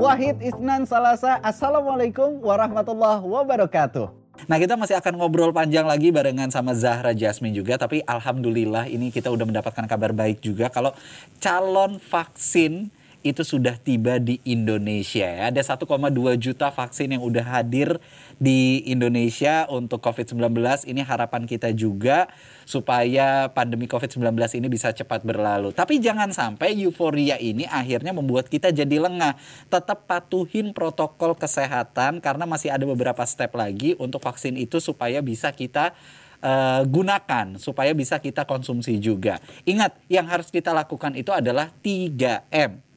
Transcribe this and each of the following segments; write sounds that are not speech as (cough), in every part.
Wahid Isnan Salasa. Assalamualaikum warahmatullahi wabarakatuh. Nah kita masih akan ngobrol panjang lagi barengan sama Zahra Jasmine juga Tapi Alhamdulillah ini kita udah mendapatkan kabar baik juga Kalau calon vaksin itu sudah tiba di Indonesia ya. Ada 1,2 juta vaksin yang udah hadir di Indonesia untuk COVID-19. Ini harapan kita juga supaya pandemi COVID-19 ini bisa cepat berlalu. Tapi jangan sampai euforia ini akhirnya membuat kita jadi lengah. Tetap patuhin protokol kesehatan karena masih ada beberapa step lagi untuk vaksin itu supaya bisa kita uh, gunakan supaya bisa kita konsumsi juga. Ingat, yang harus kita lakukan itu adalah 3M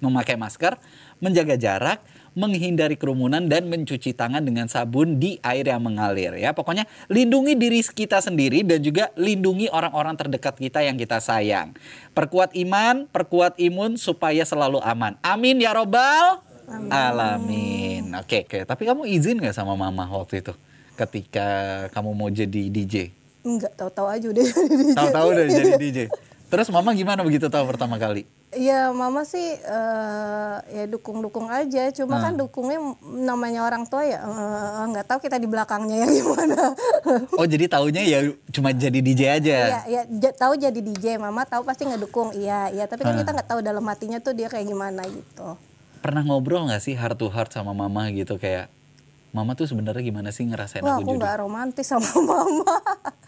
memakai masker, menjaga jarak, menghindari kerumunan dan mencuci tangan dengan sabun di air yang mengalir ya. Pokoknya lindungi diri kita sendiri dan juga lindungi orang-orang terdekat kita yang kita sayang. Perkuat iman, perkuat imun supaya selalu aman. Amin ya robbal Amin. alamin. Oke, oke. Tapi kamu izin gak sama mama waktu itu ketika kamu mau jadi DJ? Enggak, tahu-tahu aja udah jadi DJ. Tahu-tahu udah jadi DJ. Terus mama gimana begitu tahu pertama kali? Iya, mama sih uh, ya dukung-dukung aja. Cuma kan hmm. kan dukungnya namanya orang tua ya eh, nggak uh, tahu kita di belakangnya ya gimana. (laughs) oh, jadi taunya ya cuma jadi DJ aja. Iya, ya tahu jadi DJ. Mama tahu pasti nggak dukung. Iya, iya, tapi kan hmm. kita nggak tahu dalam hatinya tuh dia kayak gimana gitu. Pernah ngobrol nggak sih heart to heart sama mama gitu kayak Mama tuh sebenarnya gimana sih ngerasain Wah, aku, aku gak romantis sama (laughs) mama.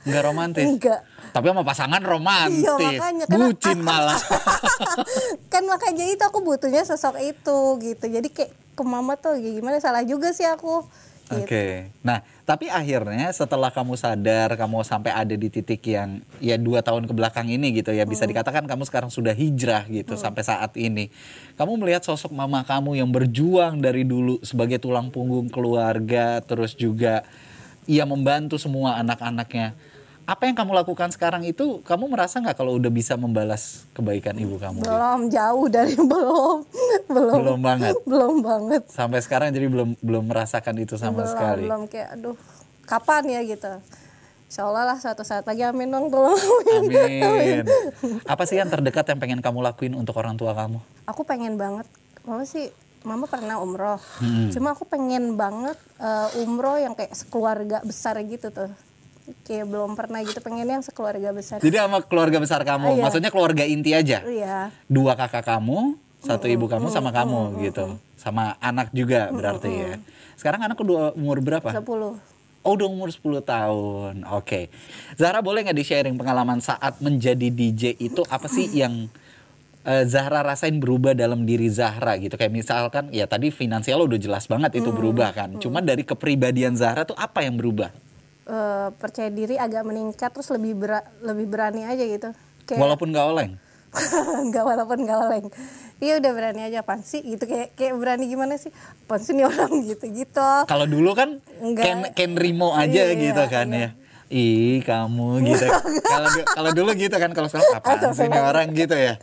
Gak romantis? Enggak. Tapi sama pasangan romantis. Iya makanya. Bucin malah. (laughs) kan makanya itu aku butuhnya sosok itu gitu. Jadi kayak ke mama tuh gimana salah juga sih aku. Gitu. Oke. Okay. Nah, tapi akhirnya setelah kamu sadar, kamu sampai ada di titik yang ya dua tahun ke belakang ini gitu ya, bisa hmm. dikatakan kamu sekarang sudah hijrah gitu hmm. sampai saat ini. Kamu melihat sosok mama kamu yang berjuang dari dulu sebagai tulang punggung keluarga, terus juga ia membantu semua anak-anaknya apa yang kamu lakukan sekarang itu kamu merasa nggak kalau udah bisa membalas kebaikan ibu kamu? Belum jauh dari (laughs) belum belum belum banget belum banget sampai sekarang jadi belum belum merasakan itu sama belum, sekali. Belum kayak aduh kapan ya gitu. Insya Allah lah suatu saat lagi amin dong tolong amin. (laughs) amin. Apa sih yang terdekat yang pengen kamu lakuin untuk orang tua kamu? Aku pengen banget, mama sih mama pernah umroh, hmm. cuma aku pengen banget uh, umroh yang kayak sekeluarga besar gitu tuh kayak belum pernah gitu pengen yang sekeluarga besar. Jadi sama keluarga besar kamu. Iya. maksudnya keluarga inti aja. Iya. Dua kakak kamu satu ibu kamu sama kamu gitu. Sama anak juga berarti ya. Sekarang anak dua umur berapa? Sepuluh. Oh udah umur 10 tahun, oke. Okay. Zahra boleh nggak di-sharing pengalaman saat menjadi DJ itu apa sih yang uh, Zahra rasain berubah dalam diri Zahra gitu? Kayak misalkan ya tadi finansial udah jelas banget itu berubah kan. Cuman dari kepribadian Zahra tuh apa yang berubah? Uh, percaya diri agak meningkat terus lebih ber lebih berani aja gitu. Kayak, walaupun gak oleng? (laughs) Nggak walaupun gak oleng. Iya udah berani aja pan sih? Gitu kayak kayak berani gimana sih? Pan sih nih orang? (laughs) Gitu gitu kalau dulu kan Ken Ken Rimo aja iya, gitu kan iya. ya. Ih kamu gitu. (laughs) Kalau kalau dulu gitu kan kalau sekarang apa sih nih orang gitu ya?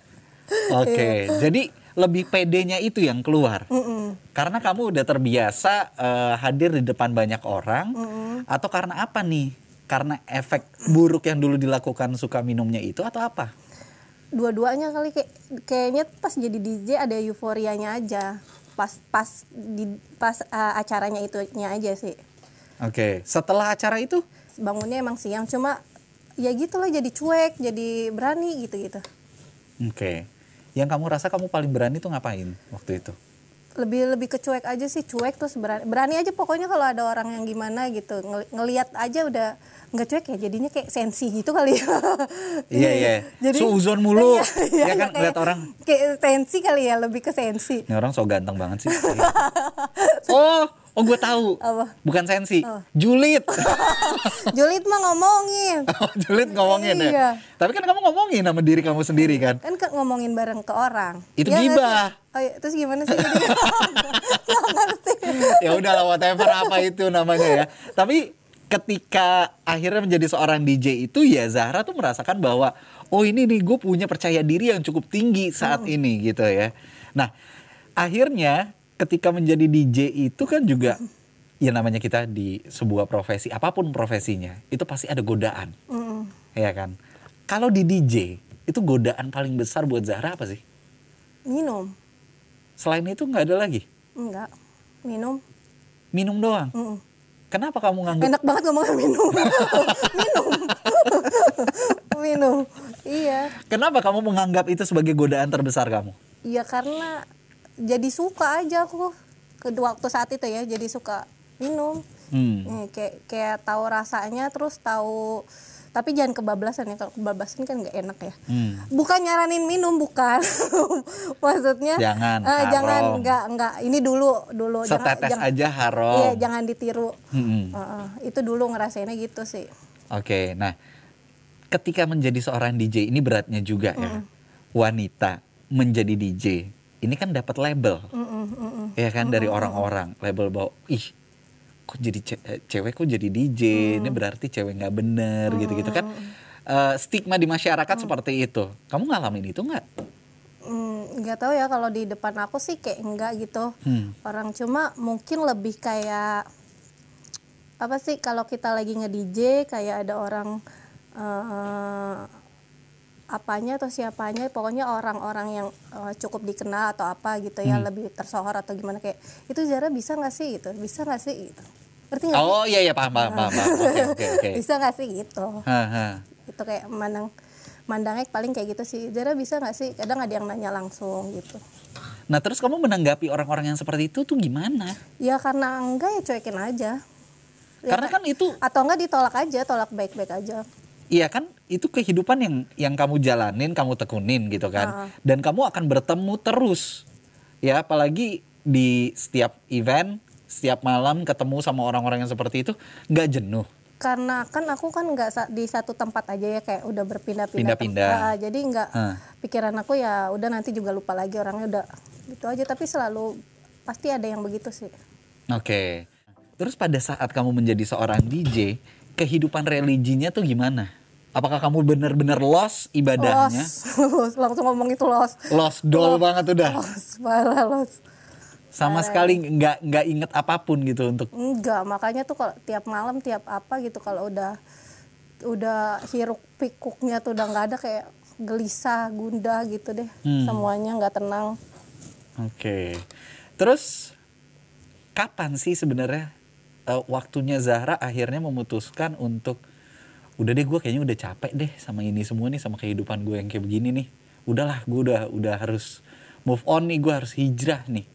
Oke okay. iya. jadi lebih pedenya itu yang keluar. Mm -mm. Karena kamu udah terbiasa uh, hadir di depan banyak orang mm -mm. atau karena apa nih? Karena efek buruk yang dulu dilakukan suka minumnya itu atau apa? Dua-duanya kali kayak kayaknya pas jadi DJ ada euforianya aja. Pas pas di pas uh, acaranya itunya aja sih. Oke, okay. setelah acara itu bangunnya emang siang cuma ya gitu lah jadi cuek, jadi berani gitu-gitu. Oke. Okay yang kamu rasa kamu paling berani tuh ngapain waktu itu? Lebih lebih ke cuek aja sih, cuek terus berani, berani aja pokoknya kalau ada orang yang gimana gitu Ng ngelihat aja udah nggak cuek ya jadinya kayak sensi gitu kali ya. (laughs) iya iya. Jadi suuzon mulu. Iya, iya, ya kan kayak, lihat orang kayak sensi kali ya, lebih ke sensi. Ini orang so ganteng banget sih. (laughs) oh, Oh gue tahu. Apa? Bukan sensi. Oh. Julit. (laughs) Julit mah ngomongin. (laughs) Oh, Julit ngomongin ya? iya. ya. Tapi kan kamu ngomongin sama diri kamu sendiri kan? Kan ngomongin bareng ke orang. Itu ya, gibah. Oh iya, terus gimana sih? (laughs) ya udahlah whatever apa itu namanya ya. Tapi ketika akhirnya menjadi seorang DJ itu ya Zahra tuh merasakan bahwa oh ini nih gue punya percaya diri yang cukup tinggi saat hmm. ini gitu ya. Nah akhirnya ketika menjadi DJ itu kan juga ya namanya kita di sebuah profesi apa pun profesinya itu pasti ada godaan mm. ya kan kalau di DJ itu godaan paling besar buat Zahra apa sih minum Selain itu nggak ada lagi? Enggak. Minum. Minum doang? Mm-mm. Kenapa kamu nganggap? Enak banget ngomongnya minum. (laughs) minum. (laughs) minum. Iya. Kenapa kamu menganggap itu sebagai godaan terbesar kamu? Iya karena jadi suka aja aku kedua waktu saat itu ya jadi suka minum. Hmm. Eh, kayak kayak tahu rasanya terus tahu tapi jangan kebablasan ya kalau kebablasan kan nggak enak ya Hmm. bukan nyaranin minum bukan (laughs) maksudnya Jangan, eh, haram. jangan nggak nggak ini dulu dulu Setetes jangan, aja haram. iya jangan ditiru Mm-mm. Eh, eh, itu dulu ngerasainnya gitu sih Oke, nah ketika menjadi seorang DJ ini beratnya juga ya. Wanita menjadi DJ, ini kan dapat label. Mm-mm, mm-mm. ya kan dari orang-orang. Label bahwa ih kok jadi ce- eh, cewek kok jadi DJ ini berarti cewek nggak bener gitu-gitu kan. Eh, stigma di masyarakat seperti itu. Kamu ngalamin itu nggak? Hmm, nggak tahu ya kalau di depan aku sih kayak enggak gitu. Hmm. orang cuma mungkin lebih kayak apa sih kalau kita lagi nge DJ kayak ada orang eh, apanya atau siapanya pokoknya orang-orang yang eh, cukup dikenal atau apa gitu ya lebih tersohor atau gimana kayak itu Zara bisa nggak sih? gitu bisa nggak sih? gitu. Ngerti nggak oh iya iya paham paham paham paham. (laughs) oke oke oke. Bisa nggak sih? gitu. Itu kayak mandang mandangnya paling kayak gitu sih. Zara bisa nggak sih? Kadang ada yang nanya langsung gitu. Nah terus kamu menanggapi orang-orang yang seperti itu tuh gimana? Ya karena enggak ya cuekin aja. Ya, karena kan itu atau enggak ditolak aja tolak baik-baik aja Iya kan itu kehidupan yang yang kamu jalanin, kamu tekunin gitu kan. Dan kamu akan bertemu terus. Ya, apalagi di setiap event, setiap malam ketemu sama orang-orang yang seperti itu nggak jenuh. karena kan aku kan nggak di satu tempat aja ya kayak udah berpindah-pindah Pindah-pindah. tempat. Ah, jadi nggak Hah. pikiran aku ya udah nanti juga lupa lagi orangnya udah gitu aja tapi selalu pasti ada yang begitu sih Oke. Terus pada saat kamu menjadi seorang DJ, kehidupan religinya tuh gimana? Apakah kamu benar-benar lost ibadahnya? los los (laughs) langsung ngomong itu los Lost doll banget udah. los parah los Sama sekali nggak nggak inget apa pun gitu untuk Enggak, makanya tuh kalau tiap malam tiap apa gitu kalau udah udah hiruk pikuknya tuh udah nggak ada kayak gelisah, gundah gitu deh. Hmm. Semuanya nggak tenang. Oke. Terus kapan sih sebenarnya eh, waktunya Zahra akhirnya memutuskan untuk udah deh gue kayaknya udah capek deh sama ini semua nih sama kehidupan gue yang kayak begini nih. Udahlah, gue udah udah harus move on nih, gue harus hijrah nih.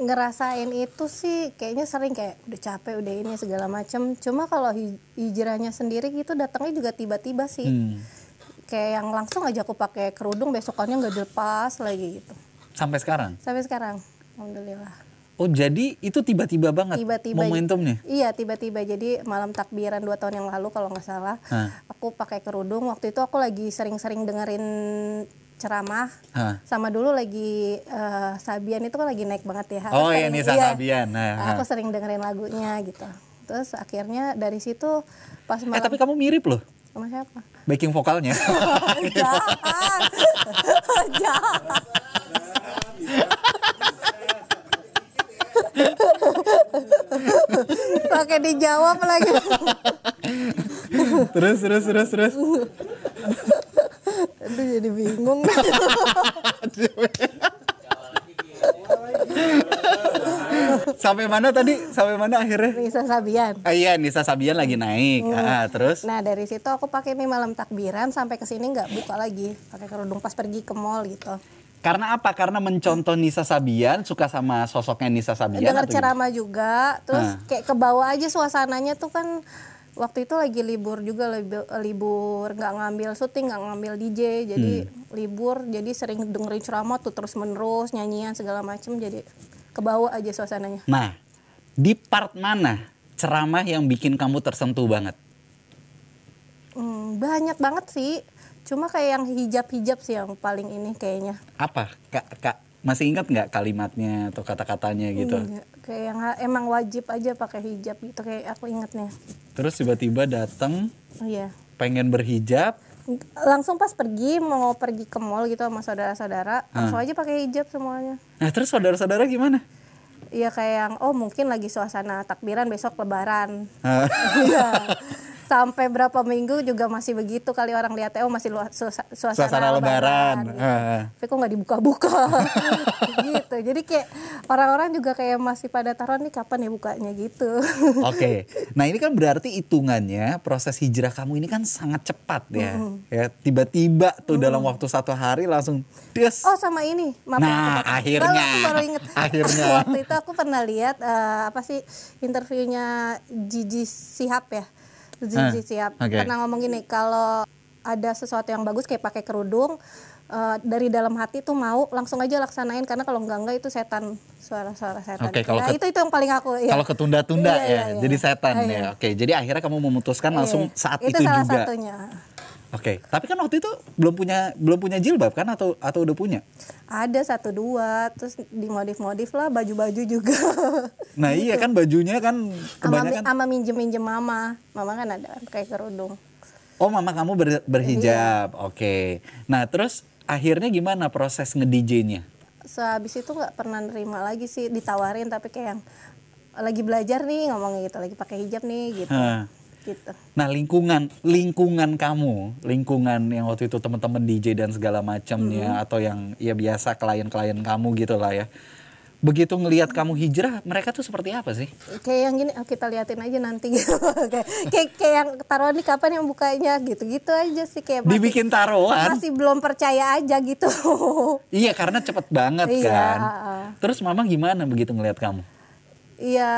Ngerasain itu sih kayaknya sering kayak udah capek, udah ini segala macem. Cuma kalau hij- hijrahnya sendiri gitu datangnya juga tiba-tiba sih. Hmm. Kayak yang langsung aja aku pakai kerudung besokannya nggak dilepas lagi gitu. Sampai sekarang. Sampai sekarang, alhamdulillah. Oh jadi itu tiba-tiba banget tiba-tiba momentumnya. iya tiba-tiba. Jadi malam takbiran dua tahun yang lalu kalau nggak salah Hah. aku pakai kerudung. Waktu itu aku lagi sering-sering dengerin ceramah. Hah. sama dulu lagi eh, Sabian itu kan lagi naik banget ya. Aku Oh iya sering- Nisa Sabian. Nah, Nah, aku sering dengerin lagunya gitu. Terus akhirnya dari situ pas Eh malam tapi kamu mirip loh. Sama siapa? Backing vokalnya. (laughs) jahat jahat (laughs) (laughs) pakai dijawab lagi terus terus terus terus. aduh jadi bingung Sampai mana tadi? Sampai mana akhirnya? Risa Sabian Ah, iya Nisa Sabian lagi naik. Ah, terus? nah dari situ aku pakai nih malam takbiran sampai ke sini nggak buka lagi pakai kerudung pas pergi ke mall gitu Karena apa? Karena mencontoh Nisa Sabian, suka sama sosoknya Nisa Sabian. dengar ceramah juga terus Ah. kayak ke bawah aja suasananya tuh kan waktu itu lagi libur juga libur, libur nggak ngambil syuting nggak ngambil DJ jadi Hmm. libur jadi sering dengerin ceramah tuh terus menerus nyanyian segala macem jadi ke bawah aja suasananya? Nah, di part mana ceramah yang bikin kamu tersentuh banget? Hmm, banyak banget sih cuma kayak yang hijab-hijab sih yang paling ini kayaknya Apa? Kak, kak masih ingat nggak kalimatnya atau kata-katanya gitu? Iya, kayak yang emang wajib aja pakai hijab gitu kayak aku ingetnya Terus tiba-tiba datang oh iya pengen berhijab, langsung pas pergi mau pergi ke mall gitu sama saudara-saudara Ah. langsung aja pakai hijab semuanya Nah terus saudara-saudara gimana? Iya kayak yang oh mungkin lagi suasana takbiran besok lebaran Ah, iya (laughs) sampai berapa minggu juga masih begitu kali orang lihat oh masih luas, suasana, Suasana lebaran. gitu. Heeh. tapi kok nggak dibuka-buka? (laughs) Gitu. Jadi kayak orang-orang juga kayak masih pada taruh nih kapan ya bukanya? Gitu. Oke, nah ini kan berarti hitungannya proses hijrah kamu ini kan sangat cepat ya, ya tiba-tiba tuh dalam waktu satu hari langsung des. oh sama ini. Maaf Nah, aku akhirnya. aku baru inget. (laughs) Akhirnya. waktu itu aku pernah lihat eh, apa sih interviewnya Gigi Sihab ya Gigi Ah, Sihab oke. pernah ngomong gini kalau ada sesuatu yang bagus kayak pakai kerudung eh, dari dalam hati tuh mau langsung aja laksanain karena kalau enggak enggak itu setan suara-suara setan Oke, kalau Ya, ke- itu itu yang paling aku ya. Kalau ketunda-tunda Iya, ya, iya, iya. jadi setan Ah, ya. iya. Oke, jadi akhirnya kamu memutuskan langsung Iya. saat itu, itu, salah juga. satunya Oke, tapi kan waktu itu belum punya belum punya jilbab kan atau atau udah punya? ada satu dua terus dimodif-modif lah baju-baju juga Nah (laughs) iya kan bajunya kan kebanyakan. sama minjem-minjem mama mama kan ada kayak kerudung Oh mama kamu ber- berhijab, Iya. oke. Nah terus akhirnya gimana proses nge-DJ-nya? sehabis itu nggak pernah nerima lagi sih ditawarin tapi kayak yang lagi belajar nih ngomongnya gitu lagi pakai hijab nih gitu Hah. Gitu Nah lingkungan lingkungan kamu, lingkungan yang waktu itu teman-teman DJ dan segala macamnya atau yang ya biasa klien-klien kamu gitu lah ya. Begitu ngelihat kamu hijrah, mereka tuh seperti apa sih? kayak yang gini oh, kita liatin aja nanti gitu (laughs) kayak, kayak kayak yang taruhan nih kapan yang bukanya gitu gitu aja sih kayak masih, Dibikin taruhan? masih belum percaya aja gitu Iya karena cepet banget Iya, kan. heeh. Terus mama gimana begitu ngelihat kamu? Iya,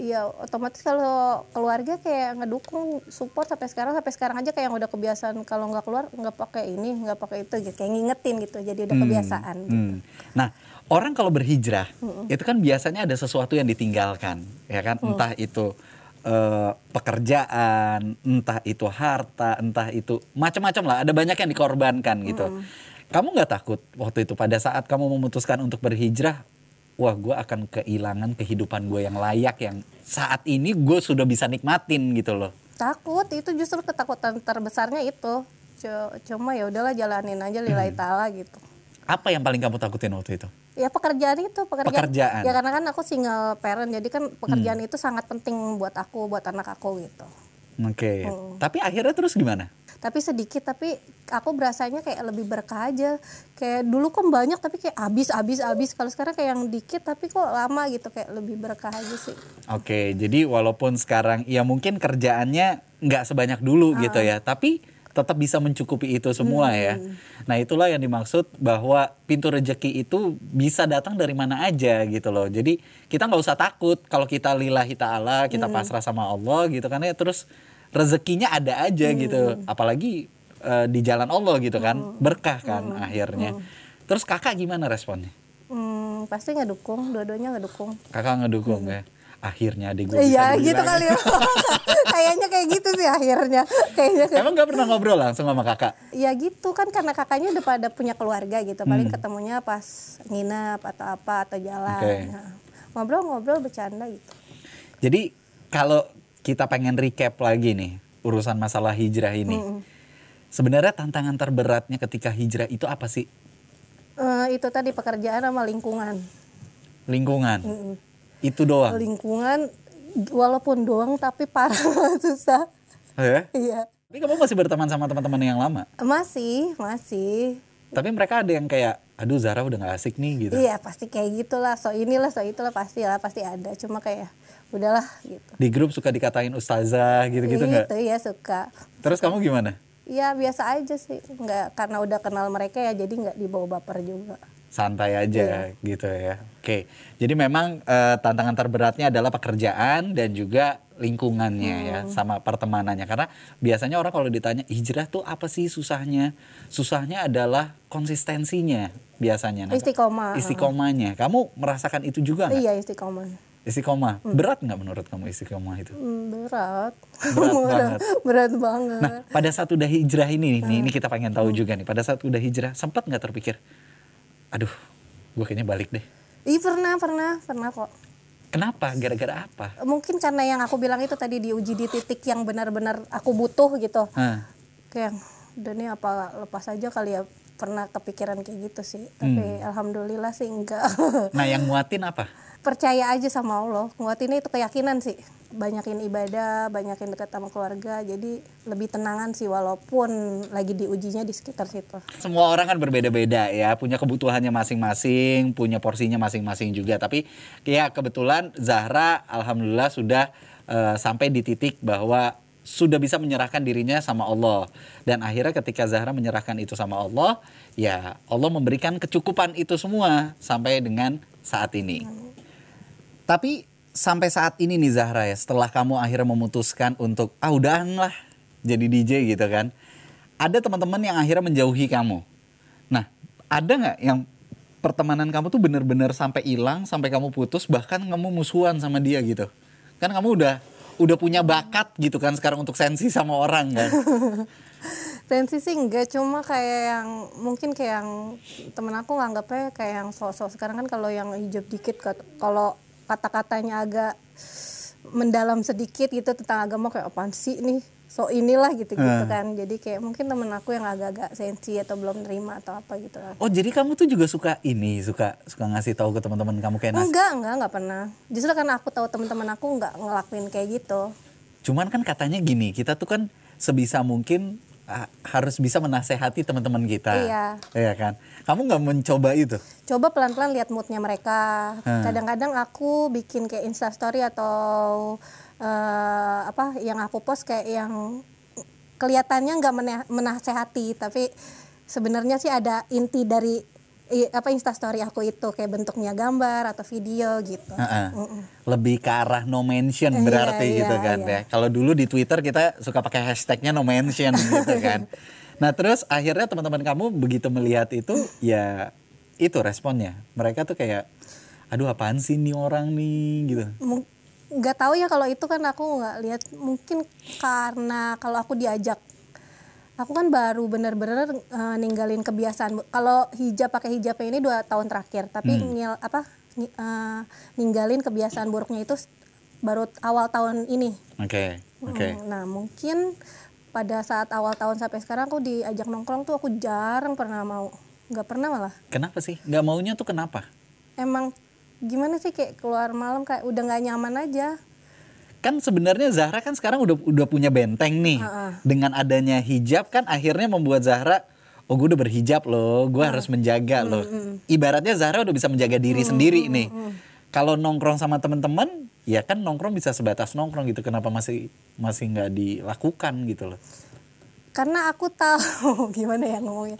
iya otomatis kalau keluarga kayak ngedukung support sampai sekarang sampai sekarang aja kayak yang udah kebiasaan kalau nggak keluar nggak pakai ini nggak pakai itu gitu kayak ngingetin gitu jadi udah kebiasaan. Hmm. Nah, orang kalau berhijrah itu kan biasanya ada sesuatu yang ditinggalkan, ya kan? Entah itu eh, pekerjaan, entah itu harta, entah itu macam-macam lah. Ada banyak yang dikorbankan gitu. Kamu nggak takut waktu itu pada saat kamu memutuskan untuk berhijrah? Wah, gue akan kehilangan kehidupan gue yang layak yang saat ini gue sudah bisa nikmatin gitu loh. Takut itu justru ketakutan terbesarnya itu. Cuma ya udahlah jalanin aja lillahi taala gitu. Apa yang paling kamu takutin waktu itu? Ya pekerjaan itu pekerjaan. Pekerjaan. Ya karena kan aku single parent jadi kan pekerjaan itu sangat penting buat aku buat anak aku gitu. Oke. Tapi akhirnya terus gimana? Tapi sedikit tapi aku berasanya kayak lebih berkah aja kayak dulu kan banyak tapi kayak habis habis habis kalau sekarang kayak yang dikit tapi kok lama gitu kayak lebih berkah aja sih Oke, jadi walaupun sekarang ya mungkin kerjaannya nggak sebanyak dulu gitu ya, tapi tetap bisa mencukupi itu semua ya. Nah itulah yang dimaksud bahwa pintu rejeki itu bisa datang dari mana aja gitu loh. Jadi kita nggak usah takut kalau kita lillahi ta'ala, kita pasrah sama Allah gitu kan ya. Terus rezekinya ada aja gitu. Apalagi eh, di jalan Allah gitu kan, berkah kan akhirnya. Terus kakak gimana responnya? hmm, pasti ngedukung. Dua-duanya ngedukung. Kakak ngedukung ya. Akhirnya adik gue iya gitu kali ya. (laughs) Kayaknya kayak gitu sih akhirnya. Kayaknya kayak- Emang gak pernah ngobrol langsung sama kakak? ya gitu kan karena kakaknya udah pada punya keluarga gitu. Paling ketemunya pas nginep atau apa atau jalan. Oke. Nah, ngobrol-ngobrol bercanda gitu. Jadi kalau kita pengen recap lagi nih urusan masalah hijrah ini. Sebenarnya tantangan terberatnya ketika hijrah itu apa sih? Eh, itu tadi pekerjaan sama lingkungan Lingkungan. Mm-mm. Itu doang. lingkungan walaupun doang tapi parah (laughs) susah Ya? iya Tapi kamu masih berteman sama teman-teman yang lama. masih masih Tapi mereka ada yang kayak, aduh Zara udah gak asik nih gitu. iya pasti kayak gitulah so inilah so itulah pasti lah pasti ada cuma kayak udahlah gitu Di grup suka dikatain ustazah gitu-gitu nggak? Gitu, ya suka Terus kamu gimana? ya biasa aja sih nggak karena udah kenal mereka ya jadi nggak dibawa baper juga santai aja Iya. gitu ya. Oke, jadi memang eh, tantangan terberatnya adalah pekerjaan dan juga lingkungannya ya, Hmm. sama pertemanannya. Karena biasanya orang kalau ditanya hijrah tuh apa sih susahnya? Susahnya adalah konsistensinya biasanya. Nah, Istiqomah. Istiqomahnya. Kamu merasakan itu juga nggak? iya istiqomah Istiqomah. Berat nggak menurut kamu istiqomah itu? Hmm, berat (laughs) Berat banget. berat banget Nah, pada saat udah hijrah ini, nih, ini kita pengen tahu juga nih. Pada saat udah hijrah, sempat nggak terpikir, aduh, gue kayaknya balik deh. Ih pernah pernah pernah kok Kenapa? Gara-gara apa? mungkin karena yang aku bilang itu tadi diuji di titik yang benar-benar aku butuh gitu Hah. kayak udah nih apa lepas aja kali ya pernah kepikiran kayak gitu sih tapi Hmm. alhamdulillah sih enggak (laughs) Nah, yang nguatin apa? Percaya aja sama Allah nguatinnya itu keyakinan sih banyakin ibadah banyakin dekat sama keluarga jadi lebih tenangan sih walaupun lagi diujinya di sekitar situ Semua orang kan berbeda-beda ya, punya kebutuhannya masing-masing, punya porsinya masing-masing juga. Tapi ya kebetulan Zahra alhamdulillah sudah eh, sampai di titik bahwa sudah bisa menyerahkan dirinya sama Allah. Dan akhirnya ketika Zahra menyerahkan itu sama Allah, ya Allah memberikan kecukupan itu semua sampai dengan saat ini. Tapi sampai saat ini nih Zahra ya, setelah kamu akhirnya memutuskan untuk ah udahan lah jadi DJ gitu kan. Ada teman-teman yang akhirnya menjauhi kamu. Nah, ada nggak yang pertemanan kamu tuh bener-bener sampai hilang, sampai kamu putus, bahkan kamu musuhan sama dia gitu? Kan kamu udah udah punya bakat gitu kan sekarang untuk sensi sama orang kan? (laughs) Sensi sih enggak cuma kayak yang mungkin kayak yang temen aku nganggapnya kayak yang sosok sekarang kan kalau yang hijab dikit kalau kata-katanya agak mendalam sedikit gitu tentang agama kayak apaan sih nih? So inilah gitu gitu Eh. kan. Jadi kayak mungkin temen aku yang agak-agak sensi atau belum nerima atau apa gitu Oh jadi kamu tuh juga suka ini, suka suka ngasih tahu ke teman-teman kamu kayak enggak enggak enggak pernah. Justru karena aku tahu teman-teman aku enggak ngelakuin kayak gitu. Cuman kan katanya gini, kita tuh kan sebisa mungkin harus bisa menasehati teman-teman kita. Iya. Iya kan? Kamu nggak mencoba itu? coba pelan-pelan lihat moodnya mereka. Hmm. Kadang-kadang aku bikin kayak instastory atau eh, apa yang aku post kayak yang kelihatannya nggak mena- menasehati, tapi sebenarnya sih ada inti dari apa instastory aku itu kayak bentuknya gambar atau video gitu. Heeh. Mm-mm. Lebih ke arah no mention Iya, berarti iya, gitu kan iya. ya. Kalau dulu di Twitter kita suka pakai hashtagnya no mention (laughs) gitu kan. Nah terus akhirnya teman-teman kamu begitu melihat itu ya itu responnya. Mereka tuh kayak aduh apaan sih nih orang nih gitu. Nggak tahu ya kalau itu kan aku nggak lihat mungkin karena kalau aku diajak aku kan baru bener-bener eh, ninggalin kebiasaan kalau hijab pakai hijab ini dua tahun terakhir tapi ngil- apa eh, ninggalin kebiasaan buruknya itu baru awal tahun ini Oke, oke. Hmm, nah mungkin pada saat awal tahun sampai sekarang aku diajak nongkrong tuh aku jarang pernah mau nggak pernah malah Kenapa sih? Nggak maunya tuh kenapa? emang gimana sih kayak keluar malam kayak udah nggak nyaman aja Kan sebenarnya Zahra kan sekarang udah udah punya benteng nih. Ha-ha. Dengan adanya hijab kan akhirnya membuat Zahra oh gue udah berhijab loh, gue harus menjaga loh. Ibaratnya Zahra udah bisa menjaga diri sendiri nih. Kalau nongkrong sama teman-teman, ya kan nongkrong bisa sebatas nongkrong gitu. Kenapa masih masih nggak dilakukan gitu loh? karena aku tahu (laughs) gimana ya ngomongnya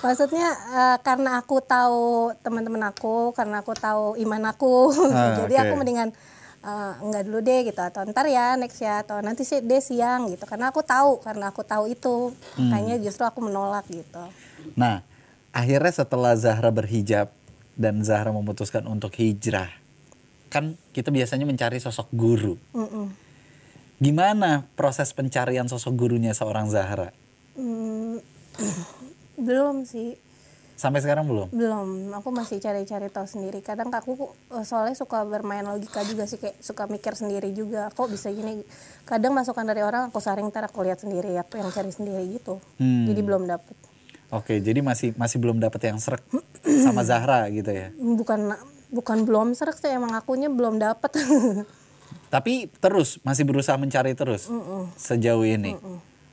maksudnya eh, karena aku tahu teman-teman aku karena aku tahu iman aku (laughs) Ah, jadi oke. aku mendingan eh, enggak dulu deh gitu atau ntar ya next ya atau nanti sih deh siang gitu karena aku tahu karena aku tahu itu Hmm. makanya justru aku menolak gitu Nah, akhirnya setelah Zahra berhijab dan Zahra memutuskan untuk hijrah, kan kita biasanya mencari sosok guru. Mm-mm. Gimana proses pencarian sosok gurunya seorang Zahra? Hmm, (clears throat) belum sih Sampai sekarang belum? belum. Aku masih cari-cari tahu sendiri. Kadang aku eh, soalnya suka bermain logika juga sih kayak suka mikir sendiri juga. Kok bisa gini? Kadang masukan dari orang aku saring ntar aku lihat sendiri aku yang cari sendiri gitu. Hmm. jadi belum dapet. Oke, jadi masih masih belum dapat yang serak sama Zahra gitu ya. bukan bukan belum serak sih emang akunya belum dapet. (laughs) Tapi terus masih berusaha mencari terus? Sejauh ini.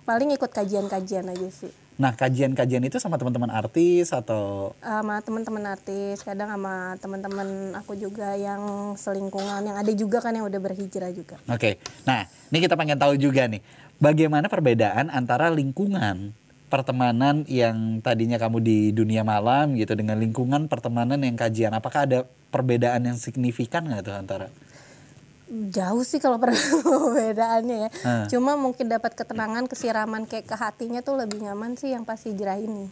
paling ikut kajian-kajian aja sih Nah, kajian-kajian itu sama teman-teman artis atau sama teman-teman artis kadang sama teman-teman aku juga yang selingkungan yang ada juga kan yang udah berhijrah juga Oke. Nah, ini kita pengen tahu juga nih, bagaimana perbedaan antara lingkungan pertemanan yang tadinya kamu di dunia malam gitu dengan lingkungan pertemanan yang kajian. Apakah ada perbedaan yang signifikan nggak tuh antara? Jauh sih kalau (laughs) perbedaannya ya Hmm. cuma mungkin dapat ketenangan kesiraman kayak ke hatinya tuh lebih nyaman sih yang pas hijrah ini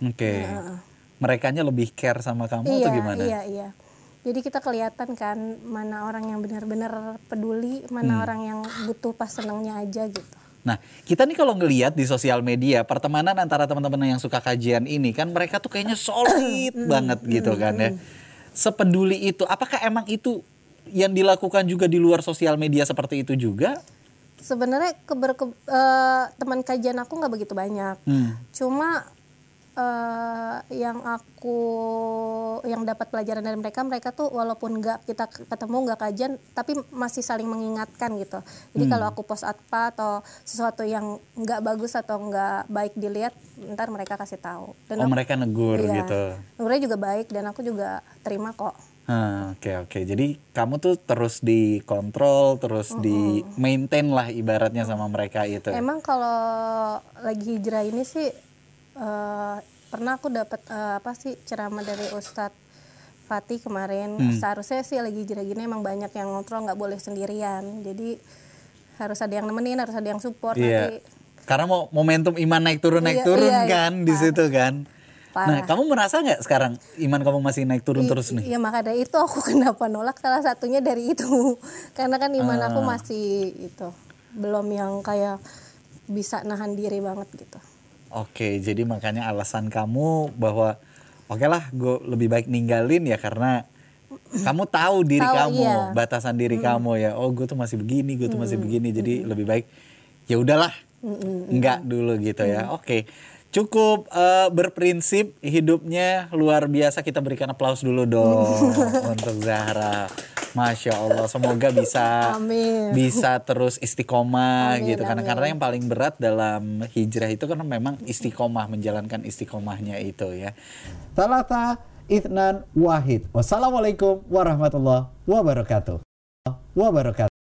Oke. Heeh. Merekanya lebih care sama kamu iya atau gimana? iya iya jadi kita kelihatan kan mana orang yang benar-benar peduli Hmm. mana orang yang butuh pas senangnya aja gitu Nah, kita nih kalau ngelihat di sosial media pertemanan antara teman-teman yang suka kajian ini kan mereka tuh kayaknya (coughs) solid banget gitu kan ya. Sepeduli itu, apakah emang itu yang dilakukan juga di luar sosial media seperti itu juga? sebenarnya keber ke- eh, teman kajian aku nggak begitu banyak Hmm. cuma eh, yang aku yang dapat pelajaran dari mereka mereka tuh walaupun nggak kita ketemu nggak kajian tapi masih saling mengingatkan gitu jadi kalau aku post apa atau sesuatu yang nggak bagus atau nggak baik dilihat ntar mereka kasih tahu dan Oh aku- mereka negur iya, gitu. negurnya juga baik dan aku juga terima kok Ah, Oke oke, jadi kamu tuh terus dikontrol, terus di maintain lah ibaratnya sama mereka itu. Emang kalau lagi hijrah ini sih eh, pernah aku dapat eh, apa sih ceramah dari Ustadz Fatih kemarin. Hmm. Seharusnya sih lagi hijrah gini emang banyak yang ngontrol nggak boleh sendirian. Jadi harus ada yang nemenin, harus ada yang support Iya. nanti. Karena mau momentum iman naik turun naik Iya, turun iya, iya. kan di situ kan. Nah, Parah. kamu merasa nggak sekarang iman kamu masih naik turun terus nih? Iya maka dari itu aku (laughs) kenapa nolak salah satunya dari itu. (laughs) Karena kan iman aku Ah. masih itu belum yang kayak bisa nahan diri banget gitu. Oke, jadi makanya alasan kamu bahwa oke lah, gue lebih baik ninggalin ya karena kamu tahu diri Tahu, kamu, iya. batasan diri kamu ya. Oh, gue tuh masih begini, gue tuh masih begini. Jadi lebih baik ya udahlah, enggak dulu gitu ya. Oke, cukup eh, berprinsip hidupnya luar biasa. Kita berikan aplaus dulu dong (laughs) untuk Zahra. Masya Allah, semoga bisa Amin. bisa terus istiqomah Amin, gitu karena amin. karena yang paling berat dalam hijrah itu kan memang istiqomah menjalankan istiqomahnya itu ya. Talata Ithnan Wahid. Wassalamualaikum warahmatullahi wabarakatuh. Wabarakatuh.